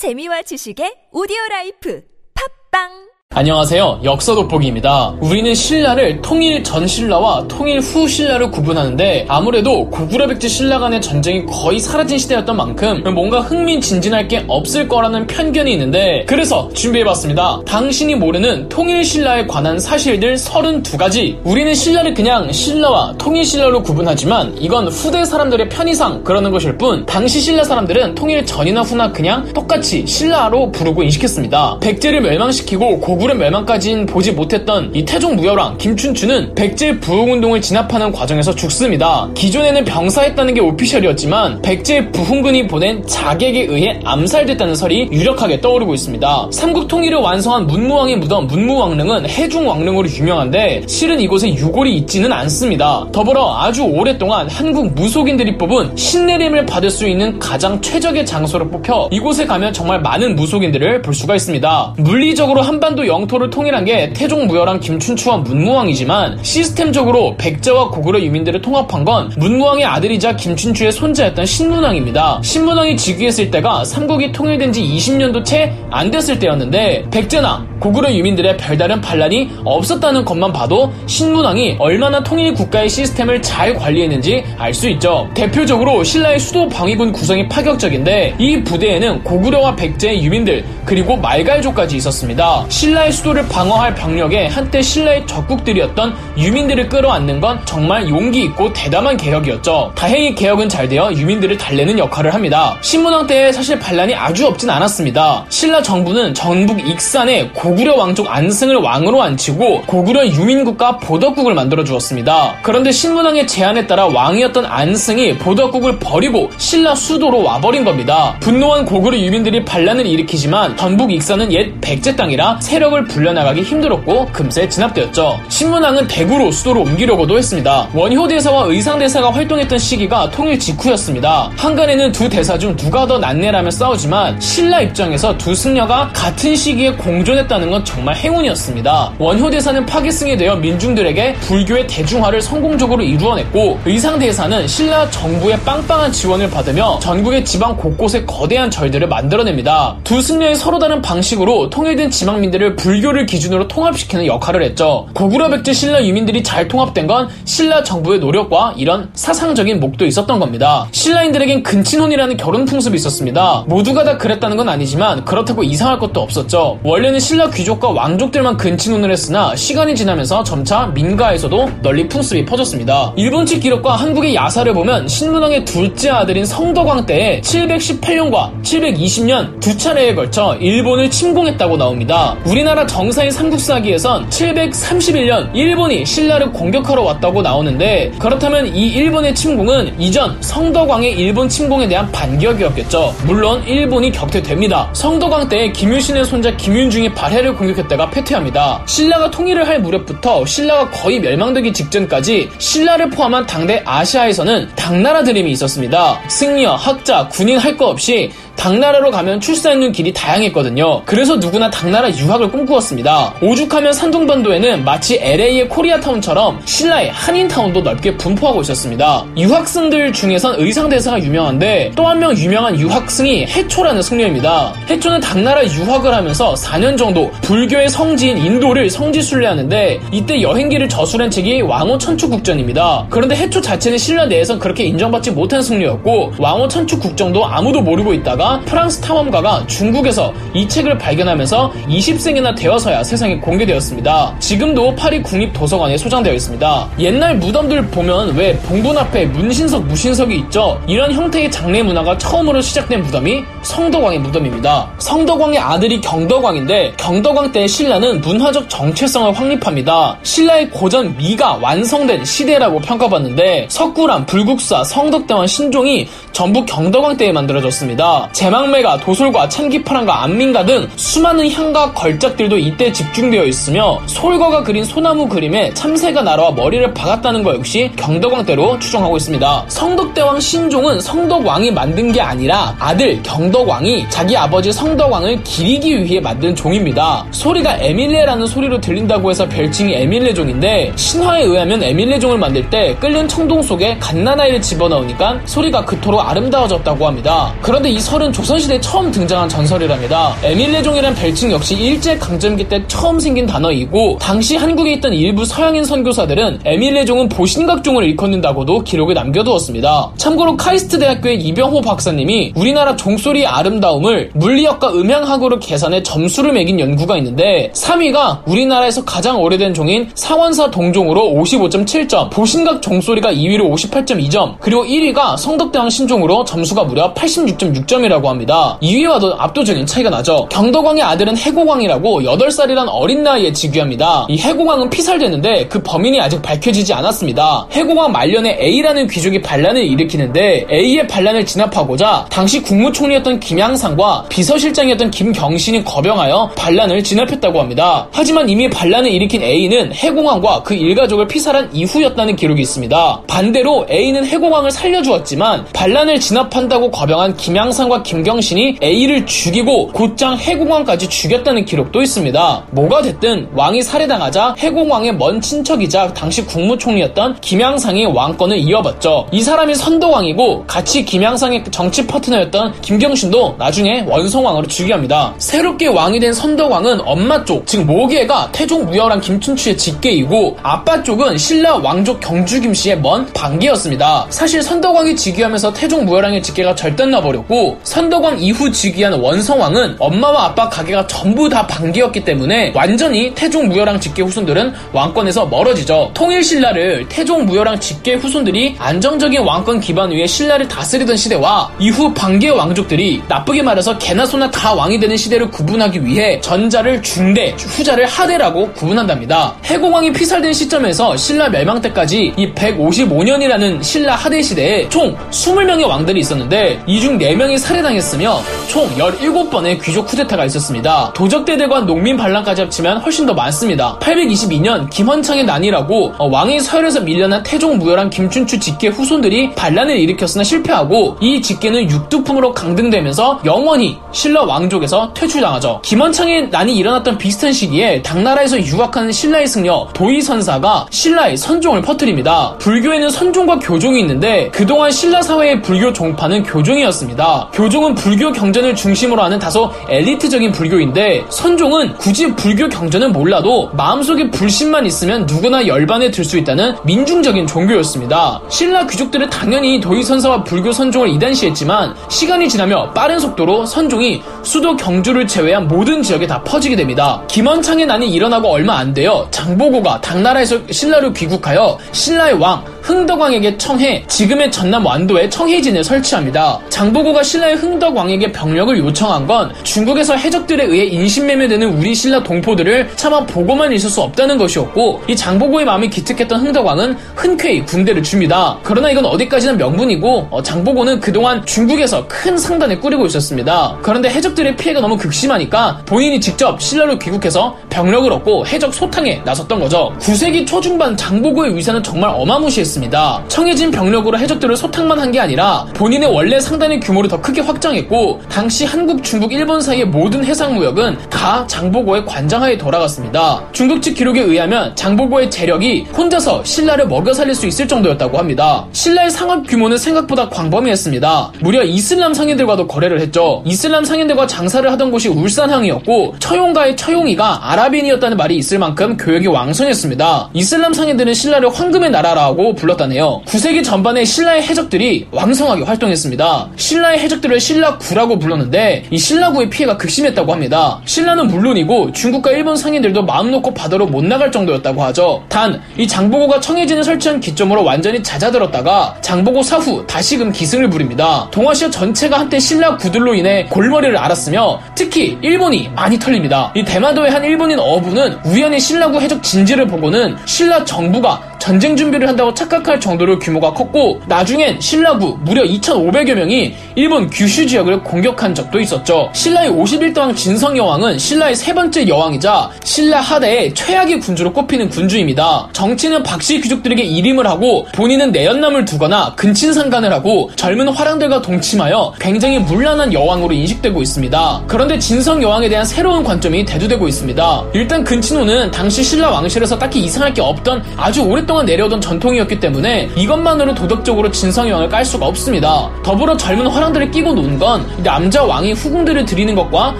재미와 지식의 오디오 라이프. 팟빵 안녕하세요. 역사 돋보기입니다. 우리는 신라를 통일 전 신라와 통일 후 신라를 구분하는데 아무래도 고구려 백제 신라 간의 전쟁이 거의 사라진 시대였던 만큼 뭔가 흥미진진할 게 없을 거라는 편견이 있는데 그래서 준비해봤습니다. 당신이 모르는 통일 신라에 관한 사실들 32가지. 우리는 신라를 그냥 신라와 통일 신라로 구분하지만 이건 후대 사람들의 편의상 그러는 것일 뿐 당시 신라 사람들은 통일 전이나 후나 그냥 똑같이 신라로 부르고 인식했습니다. 백제를 멸망시키고 고 고구려 멸망까지는 보지 못했던 이 태종 무열왕 김춘추는 백제 부흥운동을 진압하는 과정에서 죽습니다. 기존에는 병사했다는 게 오피셜이었지만 백제 부흥군이 보낸 자객에 의해 암살됐다는 설이 유력하게 떠오르고 있습니다. 삼국 통일을 완성한 문무왕의 무덤 문무왕릉은 해중왕릉으로 유명한데 실은 이곳에 유골이 있지는 않습니다. 더불어 아주 오랫동안 한국 무속인들이 뽑은 신내림을 받을 수 있는 가장 최적의 장소로 뽑혀 이곳에 가면 정말 많은 무속인들을 볼 수가 있습니다. 물리적으로 한반도 영토를 통일한 게 태종 무열왕 김춘추와 문무왕이지만 시스템적으로 백제와 고구려 유민들을 통합한 건 문무왕의 아들이자 김춘추의 손자였던 신문왕입니다. 신문왕이 즉위했을 때가 삼국이 통일된 지 20년도 채 안 됐을 때였는데 백제나 고구려 유민들의 별다른 반란이 없었다는 것만 봐도 신문왕이 얼마나 통일 국가의 시스템을 잘 관리했는지 알 수 있죠. 대표적으로 신라의 수도 방위군 구성이 파격적인데 이 부대에는 고구려와 백제의 유민들 그리고 말갈족까지 있었습니다. 신라 의 수도를 방어할 병력에 한때 신라의 적국들이었던 유민들을 끌어안는 건 정말 용기 있고 대담한 개혁이었죠. 다행히 개혁은 잘 되어 유민들을 달래는 역할을 합니다. 신문왕 때에 사실 반란이 아주 없진 않았습니다. 신라 정부는 전북 익산에 고구려 왕족 안승을 왕으로 앉히고 고구려 유민국가 보덕국을 만들어 주었습니다. 그런데 신문왕의 제안에 따라 왕이었던 안승이 보덕국을 버리고 신라 수도로 와버린 겁니다. 분노한 고구려 유민들이 반란을 일으키지만 전북 익산은 옛 백제 땅이라 세력 을 불려나가기 힘들었고 금세 진압되었죠. 신문왕은 대구로 수도를 옮기려고도 했습니다. 원효 대사와 의상 대사가 활동했던 시기가 통일 직후였습니다. 한간에는 두 대사 중 누가 더 낫네라며 싸우지만 신라 입장에서 두 승려가 같은 시기에 공존했다는 건 정말 행운이었습니다. 원효 대사는 파기승이 되어 민중들에게 불교의 대중화를 성공적으로 이루어냈고 의상 대사는 신라 정부의 빵빵한 지원을 받으며 전국의 지방 곳곳에 거대한 절들을 만들어냅니다. 두 승려의 서로 다른 방식으로 통일된 지방민들을 불교를 기준으로 통합시키는 역할을 했죠. 고구려 백제 신라 유민들이 잘 통합된 건 신라 정부의 노력과 이런 사상적인 목도 있었던 겁니다. 신라인들에겐 근친혼이라는 결혼 풍습이 있었습니다. 모두가 다 그랬다는 건 아니지만 그렇다고 이상할 것도 없었죠. 원래는 신라 귀족과 왕족들만 근친혼을 했으나 시간이 지나면서 점차 민가에서도 널리 풍습이 퍼졌습니다. 일본 측 기록과 한국의 야사를 보면 신문왕의 둘째 아들인 성덕왕 때에 718년과 720년 두 차례에 걸쳐 일본을 침공했다고 나옵니다. 우리나라 정사인 삼국사기에선 731년 일본이 신라를 공격하러 왔다고 나오는데 그렇다면 이 일본의 침공은 이전 성덕왕의 일본 침공에 대한 반격이었겠죠. 물론 일본이 격퇴됩니다. 성덕왕 때 김유신의 손자 김윤중이 발해를 공격했다가 패퇴합니다. 신라가 통일을 할 무렵부터 신라가 거의 멸망되기 직전까지 신라를 포함한 당대 아시아에서는 당나라 dream이 있었습니다. 승려, 학자, 군인 할 거 없이 당나라로 가면 출세하는 길이 다양했거든요. 그래서 누구나 당나라 유학을 꿈꾸었습니다. 오죽하면 산둥반도에는 마치 LA의 코리아타운처럼 신라의 한인타운도 넓게 분포하고 있었습니다. 유학생들 중에선 의상대사가 유명한데 또 한 명 유명한 유학생이 혜초라는 승려입니다. 혜초는 당나라 유학을 하면서 4년 정도 불교의 성지인 인도를 성지 순례하는데 이때 여행기를 저술한 책이 왕오천축국전입니다. 그런데 혜초 자체는 신라 내에선 그렇게 인정받지 못한 승려였고 왕오천축국전도 아무도 모르고 있다가 프랑스 탐험가가 중국에서 이 책을 발견하면서 20세기나 되어서야 세상에 공개되었습니다. 지금도 파리 국립도서관에 소장되어 있습니다. 옛날 무덤들 보면 왜 봉분 앞에 문신석, 무신석이 있죠? 이런 형태의 장례 문화가 처음으로 시작된 무덤이 성덕왕의 무덤입니다. 성덕왕의 아들이 경덕왕인데 경덕왕 때 신라는 문화적 정체성을 확립합니다. 신라의 고전 미가 완성된 시대라고 평가받는데 석굴암, 불국사, 성덕대왕, 신종이 전부 경덕왕 때에 만들어졌습니다. 제망매가 도솔과 참기파랑과 안민가 등 수많은 향과 걸작들도 이때 집중되어 있으며 솔거가 그린 소나무 그림에 참새가 날아와 머리를 박았다는 것 역시 경덕왕 때로 추정하고 있습니다. 성덕대왕 신종은 성덕왕이 만든 게 아니라 아들 경덕왕이 자기 아버지 성덕왕을 기리기 위해 만든 종입니다. 소리가 에밀레라는 소리로 들린다고 해서 별칭이 에밀레종인데 신화에 의하면 에밀레종을 만들 때 끓는 청동 속에 갓난아이를 집어넣으니까 소리가 그토록 아름다워졌다고 합니다. 그런데 이 소리 전설은 조선시대에 처음 등장한 전설이랍니다. 에밀레종이란 별칭 역시 일제 강점기 때 처음 생긴 단어이고 당시 한국에 있던 일부 서양인 선교사들은 에밀레종은 보신각종을 일컫는다고도 기록에 남겨두었습니다. 참고로 카이스트 대학교의 이병호 박사님이 우리나라 종소리의 아름다움을 물리학과 음향학으로 계산해 점수를 매긴 연구가 있는데 3위가 우리나라에서 가장 오래된 종인 사원사 동종으로 55.7점, 보신각 종소리가 2위로 58.2점, 그리고 1위가 성덕대왕 신종으로 점수가 무려 86.6점이라 고 합니다. 2위와도 압도적인 차이가 나죠. 경덕왕의 아들은 해고광이라고 8살이란 어린 나이에 즉위합니다. 이 해고광은 피살되는데 그 범인이 아직 밝혀지지 않았습니다. 해고광 말년에 A라는 귀족이 반란을 일으키는데 A의 반란을 진압하고자 당시 국무총리였던 김양상과 비서실장이었던 김경신이 거병하여 반란을 진압했다고 합니다. 하지만 이미 반란을 일으킨 A는 해공왕과 그 일가족을 피살한 이후였다는 기록이 있습니다. 반대로 A는 해공왕을 살려주었지만 반란을 진압한다고 거병한 김양상과 김경신이 A를 죽이고 곧장 해공왕까지 죽였다는 기록도 있습니다. 뭐가 됐든 왕이 살해당하자 해공왕의 먼 친척이자 당시 국무총리였던 김양상이 왕권을 이어봤죠. 이 사람이 선도왕이고 같이 김양상의 정치 파트너였던 김경신도 나중에 원성왕으로 즉위합니다. 새롭게 왕이 된 선덕왕은 엄마 쪽, 즉 모계가 태종 무열한 김춘추의 직계이고 아빠 쪽은 신라 왕족 경주 김씨의 먼 반계였습니다. 사실 선덕왕이 즉위하면서 태종 무열왕의 직계가 절단나 버렸고 선덕왕 이후 즉위한 원성왕은 엄마와 아빠 가계가 전부 다 반계였기 때문에 완전히 태종 무열왕 직계 후손들은 왕권에서 멀어지죠. 통일 신라를 태종 무열왕 직계 후손들이 안정적인 왕권 기반 위에 신라를 다스리던 시대와 이후 반계 왕족들이 나쁘게 말해서 개나 소나 다 왕이 되는 시대를 구분하기 위해 전자를 중대, 후자를 하대라고 구분한답니다. 해공왕이 피살된 시점에서 신라 멸망 때까지 이 155년이라는 신라 하대 시대에 총 20명의 왕들이 있었는데 이 중 4명이 살해 당했으며 총 17번의 귀족 쿠데타가 있었습니다. 도적대대관 농민 반란까지 합치면 훨씬 더 많습니다. 822년 김헌창의 난이라고 어, 왕의 서열에서 밀려난 태종 무열한 김춘추 직계 후손들이 반란을 일으켰으나 실패하고 이 직계는 육두품으로 강등되면서 영원히 신라 왕족에서 퇴출당하죠. 김헌창의 난이 일어났던 비슷한 시기에 당나라에서 유학하는 신라의 승려 도의선사가 신라의 선종을 퍼뜨립니다. 불교에는 선종과 교종이 있는데 그동안 신라 사회의 불교 종파는 교종이었습니다. 교 종은 불교 경전을 중심으로 하는 다소 엘리트적인 불교인데 선종은 굳이 불교 경전은 몰라도 마음속에 불신만 있으면 누구나 열반에 들 수 있다는 민중적인 종교였습니다. 신라 귀족들은 당연히 도의선사와 불교 선종을 이단시했지만 시간이 지나며 빠른 속도로 선종이 수도 경주를 제외한 모든 지역에 다 퍼지게 됩니다. 김원창의 난이 일어나고 얼마 안 되어 장보고가 당나라에서 신라를 귀국하여 신라의 왕 흥덕왕에게 청해 지금의 전남 완도에 청해진을 설치합니다. 장보고가 신라의 흥덕 왕에게 병력을 요청한 건 중국에서 해적들에 의해 인신매매되는 우리 신라 동포들을 차마 보고만 있을 수 없다는 것이었고 이 장보고의 마음이 기특했던 흥덕 왕은 흔쾌히 군대를 줍니다. 그러나 이건 어디까지나 명분이고 어, 장보고는 그동안 중국에서 큰 상단을 꾸리고 있었습니다. 그런데 해적들의 피해가 너무 극심하니까 본인이 직접 신라로 귀국해서 병력을 얻고 해적 소탕에 나섰던 거죠. 9세기 초중반 장보고의 위세는 정말 어마무시했습니다. 청해진 병력으로 해적들을 소탕만 한 게 아니라 본인의 원래 상단의 규모를 더 크게 확장했고 당시 한국, 중국, 일본 사이의 모든 해상 무역은 다 장보고의 관장하에 돌아갔습니다. 중국 측 기록에 의하면 장보고의 재력이 혼자서 신라를 먹여 살릴 수 있을 정도였다고 합니다. 신라의 상업 규모는 생각보다 광범위했습니다. 무려 이슬람 상인들과도 거래를 했죠. 이슬람 상인들과 장사를 하던 곳이 울산항이었고 처용가의 처용이가 아랍인이었다는 말이 있을 만큼 교역이 왕성했습니다. 이슬람 상인들은 신라를 황금의 나라라고 불렀다네요. 9세기 전반에 신라의 해적들이 왕성하게 활동했습니다. 신라의 해적들을 신라구라고 불렀는데 이 신라구의 피해가 극심했다고 합니다. 신라는 물론이고 중국과 일본 상인들도 마음 놓고 바다로 못 나갈 정도였다고 하죠. 단 이 장보고가 청해진을 설치한 기점으로 완전히 잦아들었다가 장보고 사후 다시금 기승을 부립니다. 동아시아 전체가 한때 신라 구들로 인해 골머리를 앓았으며 특히 일본이 많이 털립니다. 이 대마도의 한 일본인 어부는 우연히 신라구 해적 진지를 보고는 신라 정부가 전쟁 준비를 한다고 착각할 정도로 규모가 컸고 나중엔 신라구 무려 2,500여 명이 일본 규슈 지역을 공격한 적도 있었죠. 신라의 51대왕 진성 여왕은 신라의 세 번째 여왕이자 신라 하대의 최악의 군주로 꼽히는 군주입니다. 정치는 박씨 귀족들에게 일임을 하고 본인은 내연남을 두거나 근친상간을 하고 젊은 화랑들과 동침하여 굉장히 문란한 여왕으로 인식되고 있습니다. 그런데 진성 여왕에 대한 새로운 관점이 대두되고 있습니다. 일단 근친호는 당시 신라 왕실에서 딱히 이상할 게 없던 아주 오랫동안 오랫 동안 내려오던 전통이었기 때문에 이것만으로 도덕적으로 진성여왕을 깔 수가 없습니다. 더불어 젊은 화랑들을 끼고 논 건 남자 왕이 후궁들을 드리는 것과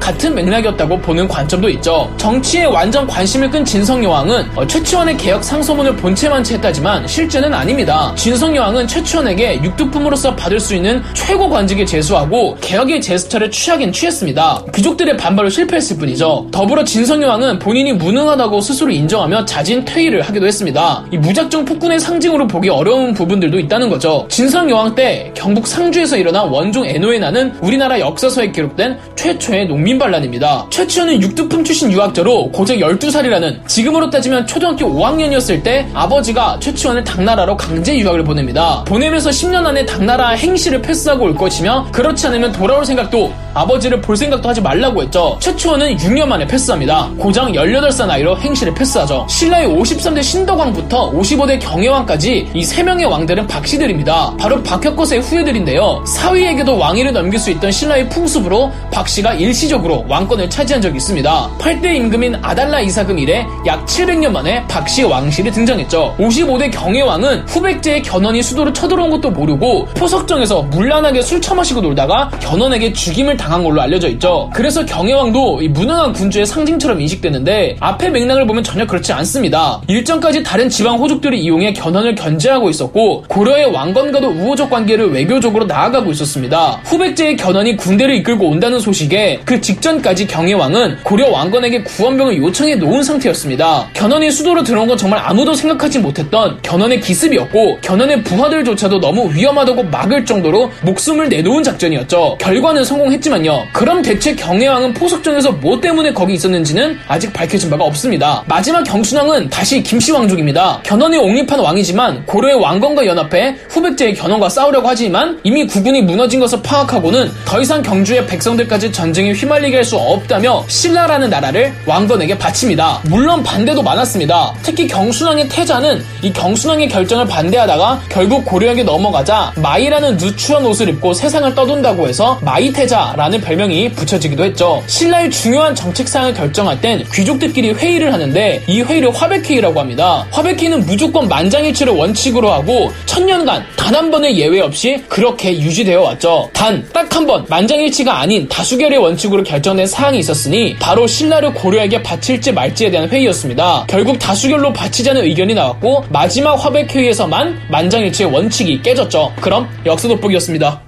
같은 맥락이었다고 보는 관점도 있죠. 정치에 완전 관심을 끈 진성여왕은 어, 최치원의 개혁 상소문을 본체만 채했다지만 실제는 아닙니다. 진성여왕은 최치원에게 육두품으로서 받을 수 있는 최고 관직에 제수하고 개혁의 제스처를 취하긴 취했습니다. 귀족들의 반발로 실패했을 뿐이죠. 더불어 진성여왕은 본인이 무능하다고 스스로 인정하며 자진 퇴위를 하기도 했습니다. 이 무작정 폭군의 상징으로 보기 어려운 부분들도 있다는 거죠. 진성여왕 때 경북 상주에서 일어난 원종 애노에 나는 우리나라 역사서에 기록된 최초의 농민 반란입니다. 최치원은 육두품 출신 유학자로 고작 12살이라는 지금으로 따지면 초등학교 5학년이었을 때 아버지가 최치원을 당나라로 강제 유학을 보냅니다. 보내면서 10년 안에 당나라 행시를 패스하고 올 것이며 그렇지 않으면 돌아올 생각도 아버지를 볼 생각도 하지 말라고 했죠. 최치원은 6년 만에 패스합니다. 고장 18살 나이로 행시를 패스하죠. 신라의 53대 신덕왕부터 55대 경혜왕까지 이 3명의 왕들은 박씨들입니다. 바로 박혁거세의 후예들인데요. 사위에게도 왕위를 넘길 수 있던 신라의 풍습으로 박씨가 일시적으로 왕권을 차지한 적이 있습니다. 8대 임금인 아달라 이사금 이래 약 700년 만에 박씨 왕실이 등장했죠. 55대 경혜왕은 후백제의 견훤이 수도로 쳐들어온 것도 모르고 포석정에서 물란하게 술 처마시고 놀다가 견훤에게 죽임을 당한 걸로 알려져 있죠. 그래서 경혜왕도 이 무능한 군주의 상징처럼 인식되는데 앞의 맥락을 보면 전혀 그렇지 않습니다. 일정까지 다른 지방 호족들을 이용해 견훤을 견제하고 있었고 고려의 왕건과도 우호적 관계를 외교적으로 나아가고 있었습니다. 후백제의 견훤이 군대를 이끌고 온다는 소식에 그 직전까지 경혜왕은 고려 왕건에게 구원병을 요청해 놓은 상태였습니다. 견훤이 수도로 들어온 건 정말 아무도 생각하지 못했던 견훤의 기습이었고 견훤의 부하들조차도 너무 위험하다고 막을 정도로 목숨을 내놓은 작전이었죠. 결과는 성공 했지만요. 그럼 대체 경혜왕은 포석정에서 뭐 때문에 거기 있었는지는 아직 밝혀진 바가 없습니다. 마지막 경순왕은 다시 김씨 왕족입니다. 견훤이 옹립한 왕이지만 고려의 왕건과 연합해 후백제의 견훤과 싸우려고 하지만 이미 구군이 무너진 것을 파악하고는 더 이상 경주의 백성들까지 전쟁에 휘말리게 할 수 없다며 신라라는 나라를 왕건에게 바칩니다. 물론 반대도 많았습니다. 특히 경순왕의 태자는 이 경순왕의 결정을 반대하다가 결국 고려에게 넘어가자 마의라는 누추한 옷을 입고 세상을 떠돈다고 해서 마의태자 라는 별명이 붙여지기도 했죠. 신라의 중요한 정책사항을 결정할 땐 귀족들끼리 회의를 하는데 이 회의를 화백회의라고 합니다. 화백회의는 무조건 만장일치를 원칙으로 하고 천년간 단 한 번의 예외 없이 그렇게 유지되어 왔죠. 단 딱 한 번 만장일치가 아닌 다수결의 원칙으로 결정된 사항이 있었으니 바로 신라를 고려에게 바칠지 말지에 대한 회의였습니다. 결국 다수결로 바치자는 의견이 나왔고 마지막 화백회의에서만 만장일치의 원칙이 깨졌죠. 그럼 역사 돋보기였습니다.